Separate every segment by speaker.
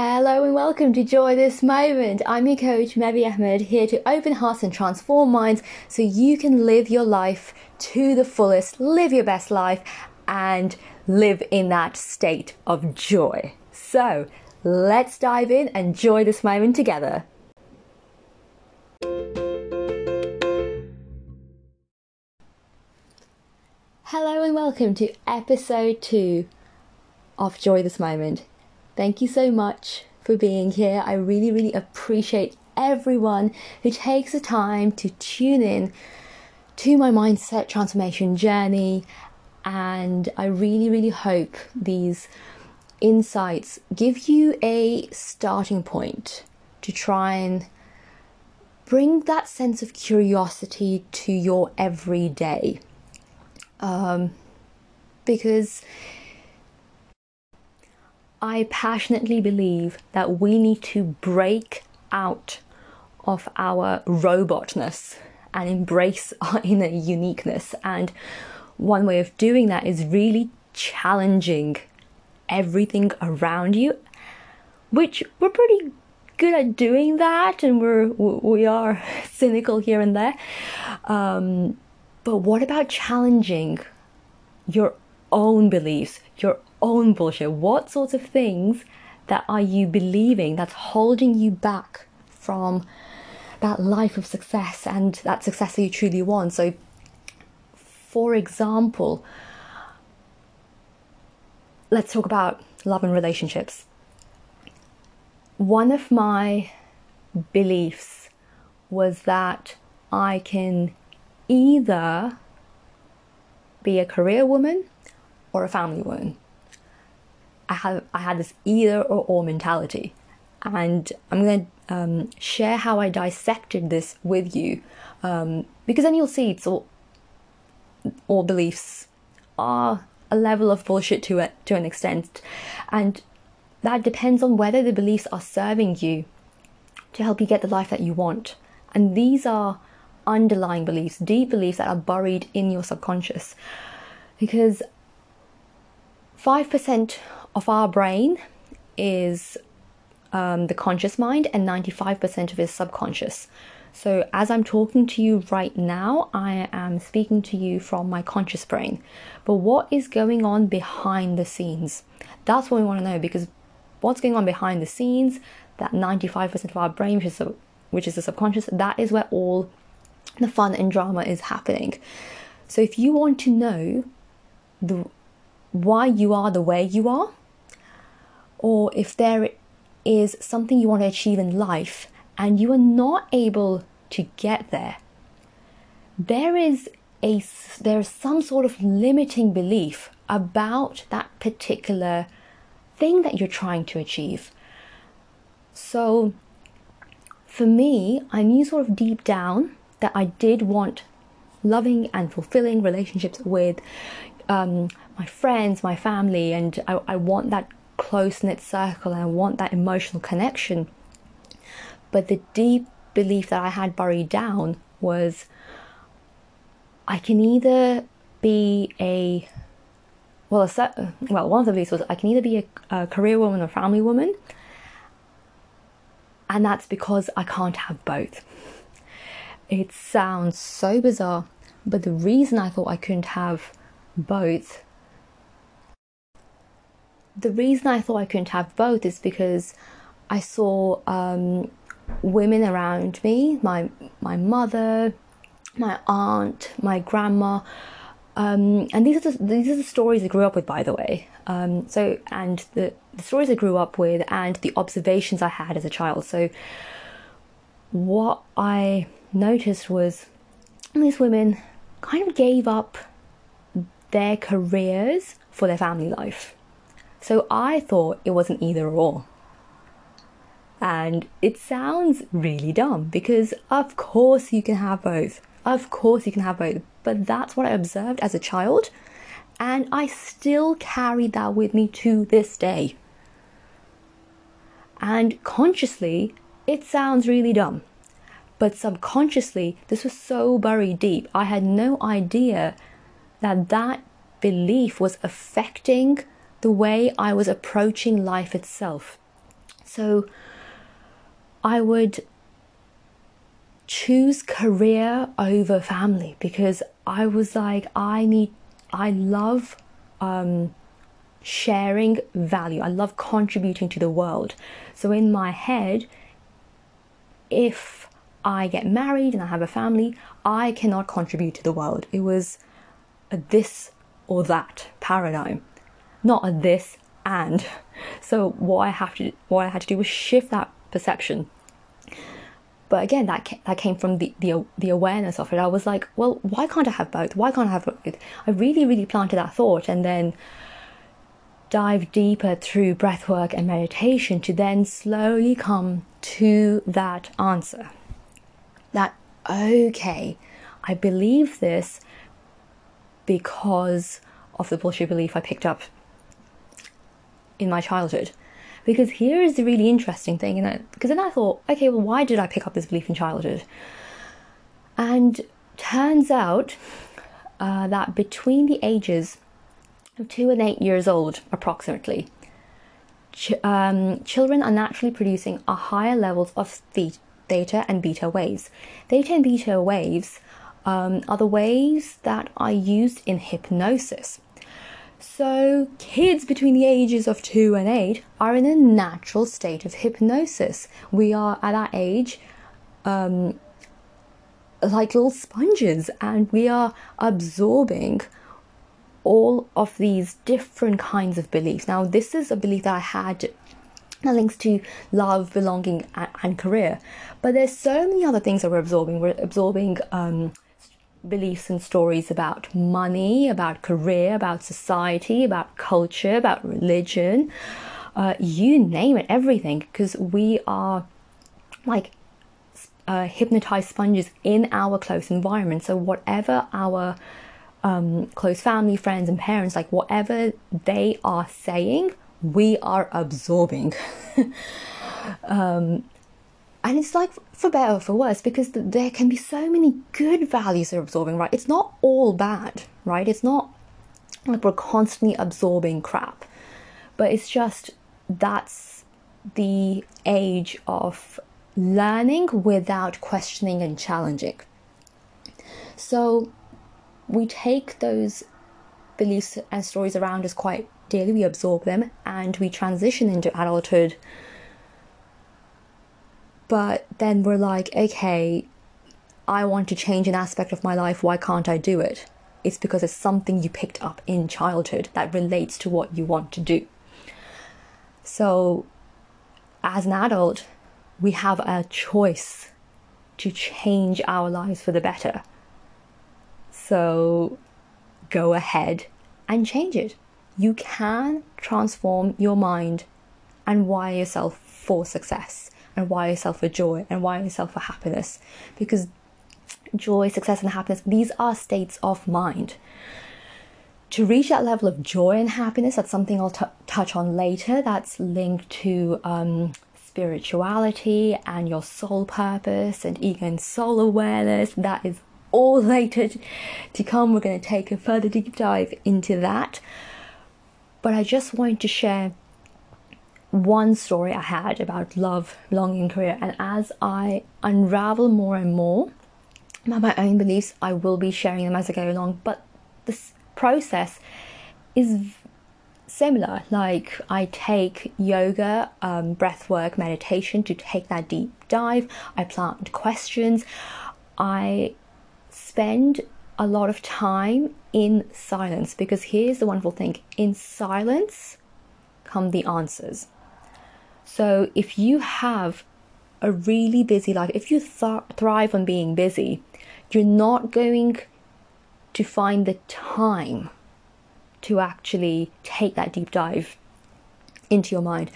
Speaker 1: Hello and welcome to Joy This Moment. I'm your coach, Mevi Ahmed, here to open hearts and transform minds so you can live your life to the fullest, live your best life, and live in that state of joy. So let's dive in and joy this moment together. Hello and welcome to episode two of Joy This Moment. Thank you so much for being here. I really, really appreciate everyone who takes the time to tune in to my mindset transformation journey. And I really, really hope these insights give you a starting point to try and bring that sense of curiosity to your everyday. Um, because I passionately believe that we need to break out of our robotness and embrace our inner uniqueness. And one way of doing that is really challenging everything around you, which we're pretty good at doing that, and we're we are cynical here and there. Um, but what about challenging your own beliefs, your own bullshit? What sorts of things that are you believing that's holding you back from that life of success and that success that you truly want? So, for example, let's talk about love and relationships. One of my beliefs was that I can either be a career woman or a family woman. I had I had this either or or mentality, and I'm going to um, share how I dissected this with you, um, because then you'll see it's all all beliefs are a level of bullshit to it to an extent, and that depends on whether the beliefs are serving you to help you get the life that you want, and these are underlying beliefs, deep beliefs that are buried in your subconscious, because 5% of our brain is um, the conscious mind, and 95% of it is subconscious. So, as I'm talking to you right now, I am speaking to you from my conscious brain. But what is going on behind the scenes? That's what we want to know because what's going on behind the scenes, that 95% of our brain, which is, the, which is the subconscious, that is where all the fun and drama is happening. So, if you want to know the why you are the way you are, or if there is something you want to achieve in life and you are not able to get there, there is a there's some sort of limiting belief about that particular thing that you're trying to achieve. So for me, I knew sort of deep down that I did want loving and fulfilling relationships with um, my friends, my family, and I, I want that close knit circle and I want that emotional connection. But the deep belief that I had buried down was I can either be a well, a, well, one of the beliefs was I can either be a, a career woman or family woman, and that's because I can't have both. It sounds so bizarre, but the reason I thought I couldn't have both the reason I thought I couldn't have both is because I saw um, women around me, my my mother, my aunt, my grandma, um, and these are the, these are the stories I grew up with, by the way. Um, so and the, the stories I grew up with and the observations I had as a child. So what I noticed was these women kind of gave up their careers for their family life. So I thought it was an either or. And it sounds really dumb because, of course, you can have both. Of course, you can have both. But that's what I observed as a child. And I still carry that with me to this day. And consciously, it sounds really dumb. But subconsciously, this was so buried deep. I had no idea that that belief was affecting the way I was approaching life itself. So I would choose career over family because I was like, I need, I love um, sharing value. I love contributing to the world. So in my head, if I get married and I have a family, I cannot contribute to the world. It was a this or that paradigm, not a this and. So what I have to, what I had to do was shift that perception but again, that that came from the, the the awareness of it. I was like, well, why can't I have both? Why can't I have both? I really, really planted that thought, and then dive deeper through breath work and meditation to then slowly come to that answer. That okay, I believe this because of the bullshit belief I picked up in my childhood. Because here is the really interesting thing, and because then I thought, okay, well, why did I pick up this belief in childhood? And turns out uh, that between the ages of two and eight years old, approximately, ch- um, children are naturally producing a higher levels of theta and beta waves. Theta and beta waves um, are the waves that are used in hypnosis. So, kids between the ages of 2 and 8 are in a natural state of hypnosis. We are at that age um, like little sponges and we are absorbing all of these different kinds of beliefs. Now, this is a belief that I had that links to love, belonging, and, career. But there's so many other things that we're absorbing. We're absorbing um, beliefs and stories about money, about career, about society, about culture, about religion, uh, you name it, everything, because we are like uh, hypnotized sponges in our close environment. So, whatever our um, close family, friends, and parents, like whatever they are saying, we are absorbing. um, and it's like for better or for worse because there can be so many good values they're absorbing right? It's not all bad right? It's not like we're constantly absorbing crap but it's just that's the age of learning without questioning and challenging. So we take those beliefs and stories around us quite dearly we absorb them and we transition into adulthood but then we're like, okay, I want to change an aspect of my life. Why can't I do it? It's because it's something you picked up in childhood that relates to what you want to do. So, as an adult, we have a choice to change our lives for the better. So, go ahead and change it. You can transform your mind and wire yourself for success and wire yourself for joy and wire yourself for happiness because joy, success, and happiness, these are states of mind. To reach that level of joy and happiness, that's something I'll t- touch on later, that's linked to um, spirituality and your soul purpose and ego and soul awareness. That is all later to come. We're going to take a further deep dive into that. But I just wanted to share one story I had about love, longing, career, and as I unravel more and more my own beliefs, I will be sharing them as I go along. But this process is similar. Like I take yoga, um, breath work, meditation to take that deep dive. I plant questions. I spend a lot of time in silence because here's the wonderful thing in silence come the answers. So if you have a really busy life, if you th- thrive on being busy, you're not going to find the time to actually take that deep dive into your mind.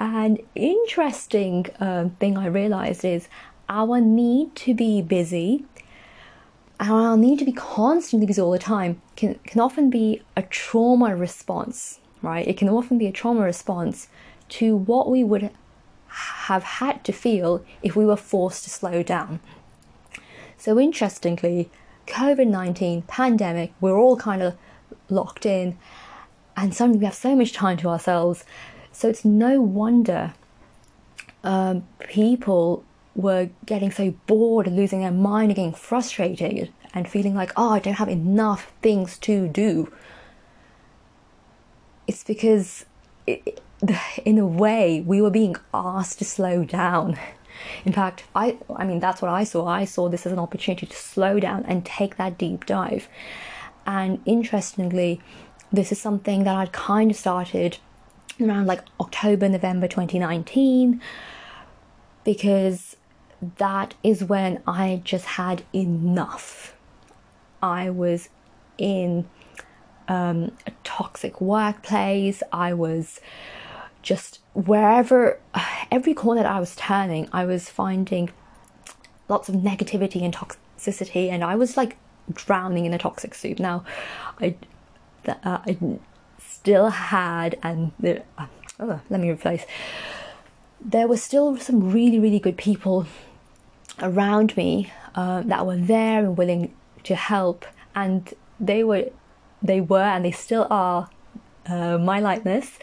Speaker 1: An interesting um, thing I realized is our need to be busy, our need to be constantly busy all the time can, can often be a trauma response, right? It can often be a trauma response to what we would have had to feel if we were forced to slow down. So, interestingly, COVID 19, pandemic, we're all kind of locked in, and suddenly we have so much time to ourselves. So, it's no wonder um, people were getting so bored and losing their mind and getting frustrated and feeling like, oh, I don't have enough things to do. It's because, it, in a way, we were being asked to slow down. In fact, I, I mean, that's what I saw. I saw this as an opportunity to slow down and take that deep dive. And interestingly, this is something that I'd kind of started around like October, November 2019, because that is when I just had enough. I was in um, a toxic workplace. I was just wherever, every corner that I was turning, I was finding lots of negativity and toxicity, and I was like drowning in a toxic soup. Now, I, uh, I still had, and uh, oh, let me replace. There were still some really, really good people around me uh, that were there and willing to help, and they were, they were, and they still are uh, my likeness.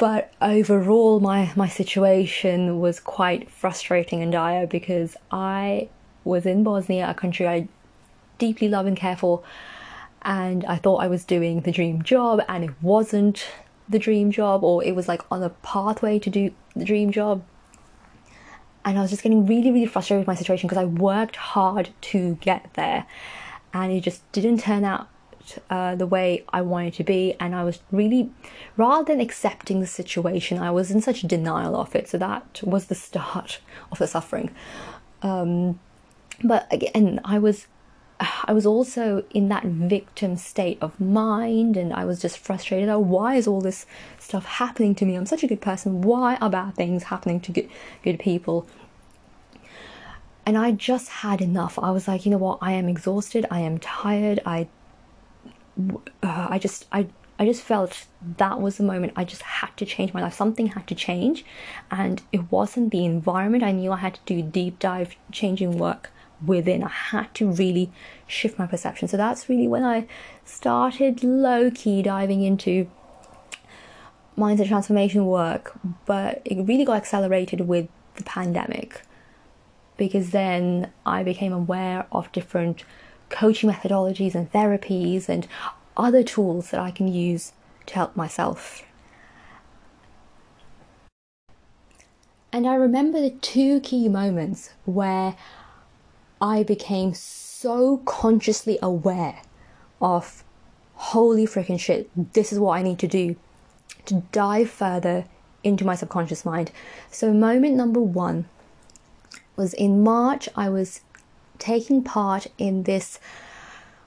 Speaker 1: But overall, my my situation was quite frustrating and dire because I was in Bosnia, a country I deeply love and care for, and I thought I was doing the dream job, and it wasn't the dream job, or it was like on a pathway to do the dream job. And I was just getting really, really frustrated with my situation because I worked hard to get there, and it just didn't turn out uh, the way I wanted to be. And I was really, rather than accepting the situation, I was in such denial of it. So that was the start of the suffering. Um, but again, I was I was also in that victim state of mind and I was just frustrated. Oh, why is all this stuff happening to me? I'm such a good person. Why are bad things happening to good, good people? And I just had enough. I was like, you know what? I am exhausted. I am tired. I, uh, I just, I, I just felt that was the moment I just had to change my life. Something had to change, and it wasn't the environment. I knew I had to do deep dive changing work within. I had to really shift my perception. So that's really when I started low key diving into mindset transformation work, but it really got accelerated with the pandemic because then I became aware of different coaching methodologies and therapies and other tools that I can use to help myself. And I remember the two key moments where I became so consciously aware of holy freaking shit, this is what I need to do to dive further into my subconscious mind. So, moment number one was in March, I was taking part in this,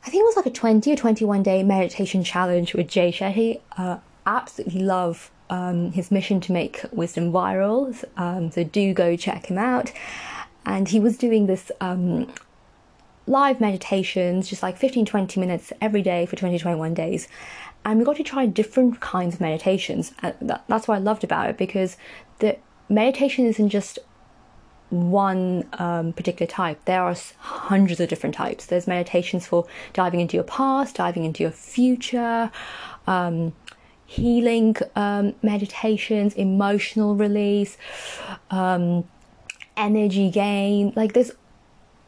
Speaker 1: I think it was like a 20 or 21 day meditation challenge with Jay Shetty. Uh, absolutely love um, his mission to make wisdom viral. Um, so, do go check him out and he was doing this um, live meditations, just like 15 20 minutes every day for 20 21 days. And we got to try different kinds of meditations. That, that's what I loved about it because the meditation isn't just one um, particular type. There are hundreds of different types. There's meditations for diving into your past, diving into your future, um, healing um, meditations, emotional release, um, energy gain. Like there's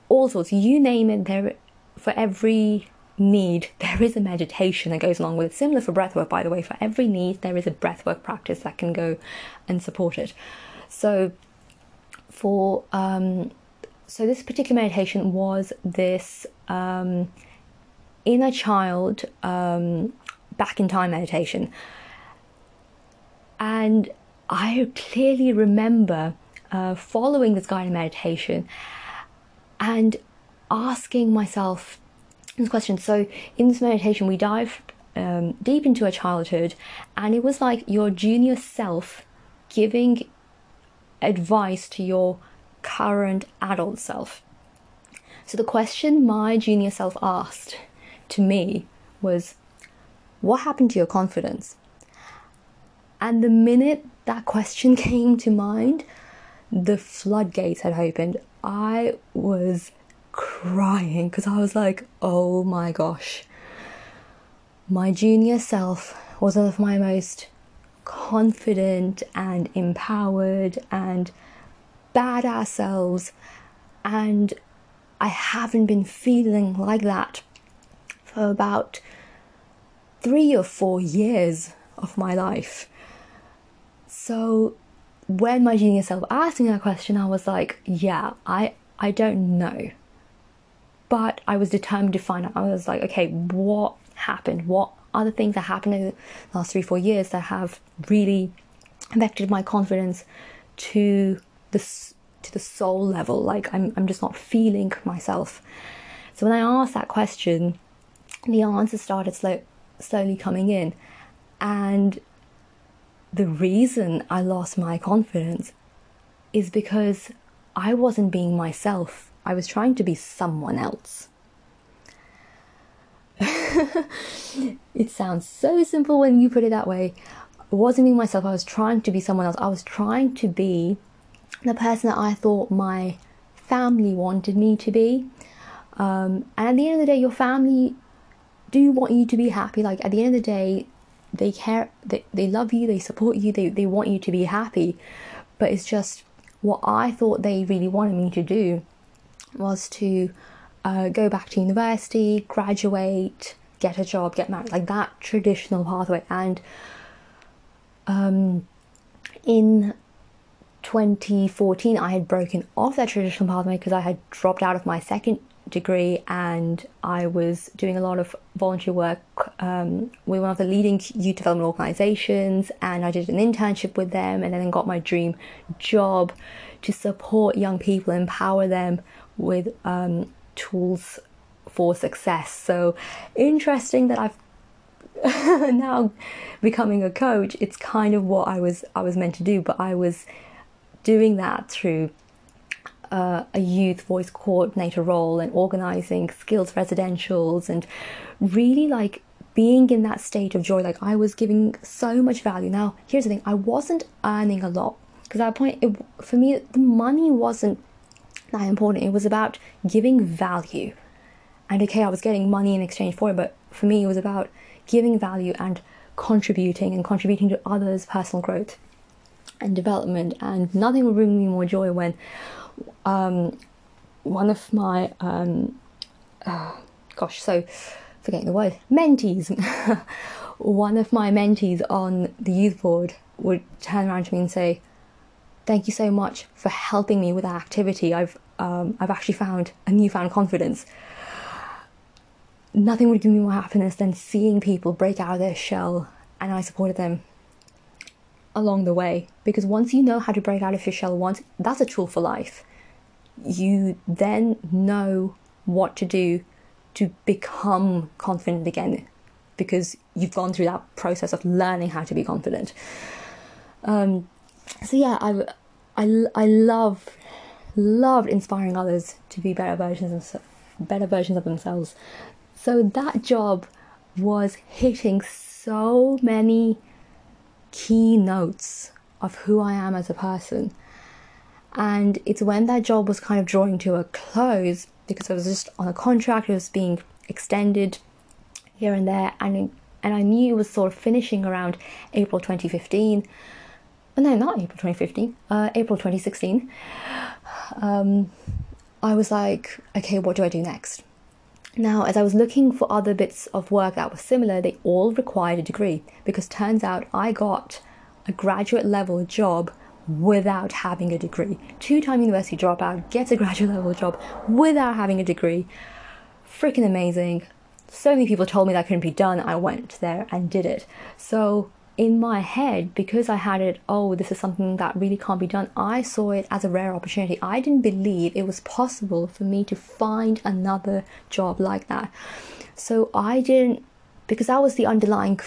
Speaker 1: all sorts. You name it. There for every need there is a meditation that goes along with it. Similar for breathwork, by the way. For every need there is a breathwork practice that can go and support it. So for um, so this particular meditation was this um, inner child um, back in time meditation, and I clearly remember uh, following this guided meditation and asking myself this question. So, in this meditation, we dive um, deep into a childhood, and it was like your junior self giving advice to your current adult self. So, the question my junior self asked to me was, What happened to your confidence? And the minute that question came to mind, the floodgates had opened. I was crying because I was like, oh my gosh. My junior self was one of my most confident and empowered and badass selves. And I haven't been feeling like that for about three or four years of my life. So when my junior self asked me that question, I was like, yeah, I, I don't know. But I was determined to find out. I was like, okay, what happened? What other things that happened in the last three, four years that have really affected my confidence to the to the soul level? Like I'm I'm just not feeling myself. So when I asked that question, the answers started slow, slowly coming in, and the reason I lost my confidence is because I wasn't being myself. I was trying to be someone else. it sounds so simple when you put it that way. I wasn't being myself, I was trying to be someone else. I was trying to be the person that I thought my family wanted me to be. Um, and at the end of the day, your family do want you to be happy. Like at the end of the day, they care they, they love you they support you they, they want you to be happy but it's just what i thought they really wanted me to do was to uh, go back to university graduate get a job get married like that traditional pathway. And um, in 2014 i had broken off that traditional pathway because i had dropped out of my second degree and I was doing a lot of volunteer work um, with one of the leading youth development organizations and I did an internship with them and then got my dream job to support young people, empower them with um, tools for success. So interesting that I've now becoming a coach. It's kind of what I was I was meant to do, but I was doing that through uh, a youth voice coordinator role and organizing skills residentials and really like being in that state of joy. Like I was giving so much value. Now, here's the thing I wasn't earning a lot because at that point, it, for me, the money wasn't that important. It was about giving value. And okay, I was getting money in exchange for it, but for me, it was about giving value and contributing and contributing to others' personal growth and development. And nothing would bring me more joy when um, one of my um, gosh, so forgetting the word mentees. one of my mentees on the youth board would turn around to me and say, "Thank you so much for helping me with that activity. I've um, I've actually found a newfound confidence." Nothing would give me more happiness than seeing people break out of their shell, and I supported them along the way. Because once you know how to break out of your shell, once that's a tool for life you then know what to do to become confident again because you've gone through that process of learning how to be confident. Um, so yeah, I, I, I love love inspiring others to be better versions of better versions of themselves. So that job was hitting so many key notes of who I am as a person and it's when that job was kind of drawing to a close because I was just on a contract, it was being extended here and there, and and I knew it was sort of finishing around April 2015. No, not April 2015, uh, April 2016. Um, I was like, okay, what do I do next? Now, as I was looking for other bits of work that were similar, they all required a degree because turns out I got a graduate level job without having a degree. Two time university dropout gets a graduate level job without having a degree. Freaking amazing. So many people told me that couldn't be done. I went there and did it. So, in my head, because I had it, oh, this is something that really can't be done, I saw it as a rare opportunity. I didn't believe it was possible for me to find another job like that. So, I didn't, because that was the underlying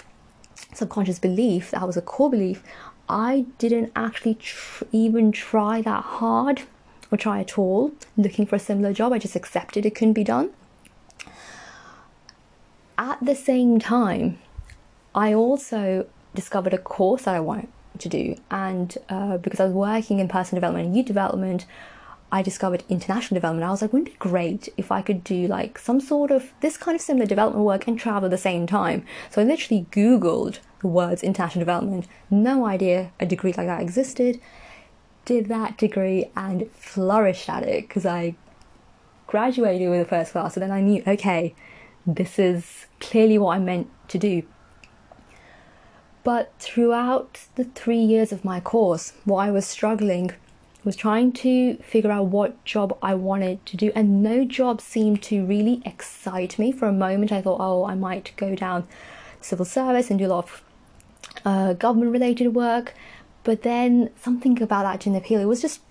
Speaker 1: subconscious belief, that was a core belief, I didn't actually tr- even try that hard or try at all looking for a similar job. I just accepted it couldn't be done. At the same time, I also discovered a course that I wanted to do, and uh, because I was working in personal development and youth development, I discovered international development. I was like, wouldn't it be great if I could do like some sort of this kind of similar development work and travel at the same time? So I literally Googled the words international development, no idea a degree like that existed. Did that degree and flourished at it because I graduated with a first class. So then I knew, okay, this is clearly what I meant to do. But throughout the three years of my course, what I was struggling was trying to figure out what job I wanted to do, and no job seemed to really excite me. For a moment, I thought, oh, I might go down civil service and do a lot of uh, government related work, but then something about that didn't appeal. It was just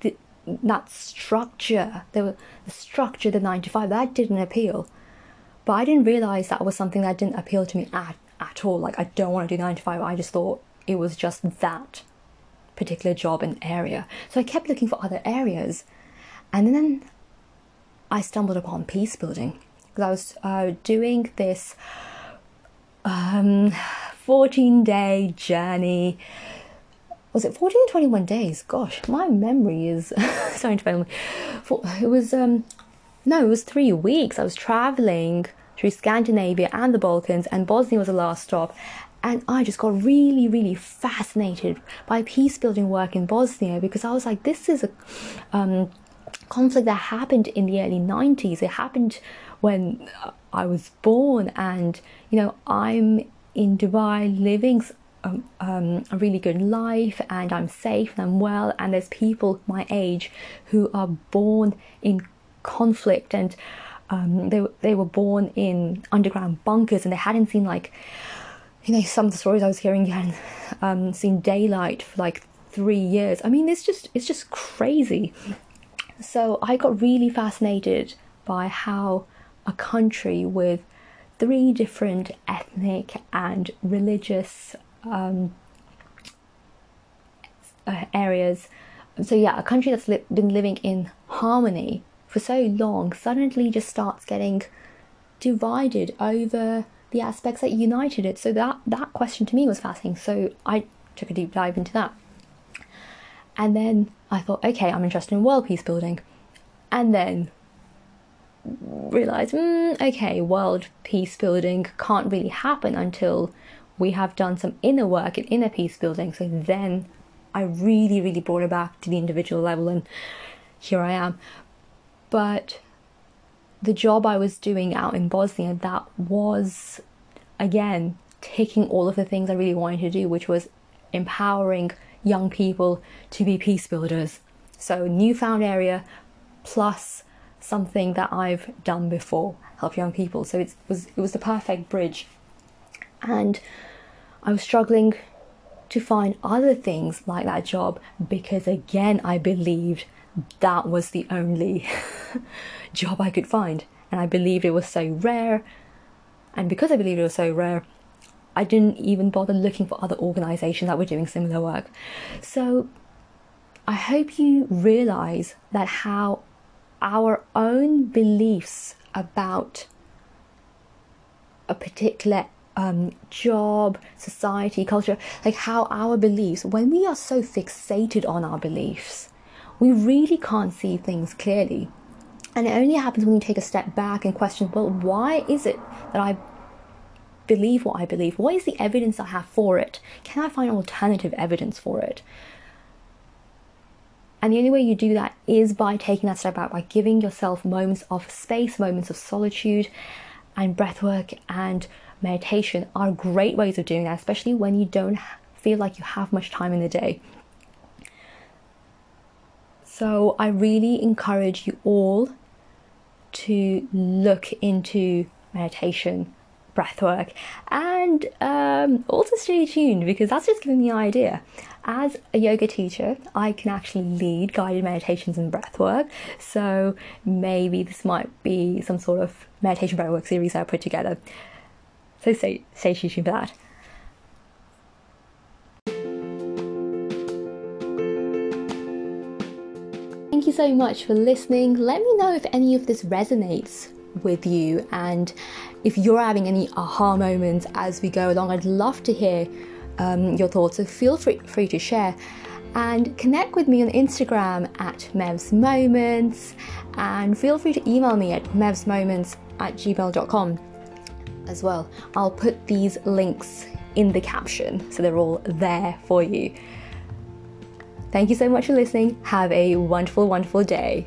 Speaker 1: the, that structure, the, the structure, the nine to five, that didn't appeal. But I didn't realize that was something that didn't appeal to me at, at all. Like, I don't want to do nine to five. I just thought it was just that particular job and area. So I kept looking for other areas. And then I stumbled upon peace building because I was uh, doing this um, 14 day journey. Was it 14 or 21 days? Gosh, my memory is starting to fail me. It was, um, no, it was three weeks. I was traveling through Scandinavia and the Balkans, and Bosnia was the last stop and I just got really, really fascinated by peace building work in Bosnia because I was like, this is a um, conflict that happened in the early 90s. It happened when I was born, and you know, I'm in Dubai living um, um, a really good life, and I'm safe and I'm well, and there's people my age who are born in conflict and um, they, they were born in underground bunkers and they hadn't seen like you know, some of the stories I was hearing, you hadn't um, seen daylight for like three years. I mean, it's just it's just crazy. So I got really fascinated by how a country with three different ethnic and religious um, uh, areas. So yeah, a country that's li- been living in harmony for so long suddenly just starts getting divided over the aspects that united it. So that that question to me was fascinating. So I took a deep dive into that. And then I thought, okay, I'm interested in world peace building. And then realized, mm, okay, world peace building can't really happen until we have done some inner work and inner peace building. So then I really, really brought it back to the individual level, and here I am. But the job I was doing out in Bosnia, that was again taking all of the things I really wanted to do, which was empowering young people to be peace builders. So, newfound area plus something that I've done before, help young people. So it was it was the perfect bridge. And I was struggling to find other things like that job because again I believed that was the only job I could find. And I believed it was so rare. And because I believed it was so rare, I didn't even bother looking for other organizations that were doing similar work. So I hope you realize that how our own beliefs about a particular um, job, society, culture, like how our beliefs, when we are so fixated on our beliefs, we really can't see things clearly. And it only happens when you take a step back and question, well, why is it that I believe what I believe? What is the evidence I have for it? Can I find alternative evidence for it? And the only way you do that is by taking that step back, by giving yourself moments of space, moments of solitude, and breath work and meditation are great ways of doing that, especially when you don't feel like you have much time in the day. So I really encourage you all to look into meditation, breath work, and um, also stay tuned because that's just giving me an idea. As a yoga teacher, I can actually lead guided meditations and breath work. So maybe this might be some sort of meditation breath work series I put together. So stay, stay tuned for that. So much for listening. Let me know if any of this resonates with you and if you're having any aha moments as we go along. I'd love to hear um, your thoughts, so feel free, free to share. and connect with me on Instagram at Mev's Moments and feel free to email me at mevsmoments at gmail.com as well. I'll put these links in the caption so they're all there for you. Thank you so much for listening. Have a wonderful, wonderful day.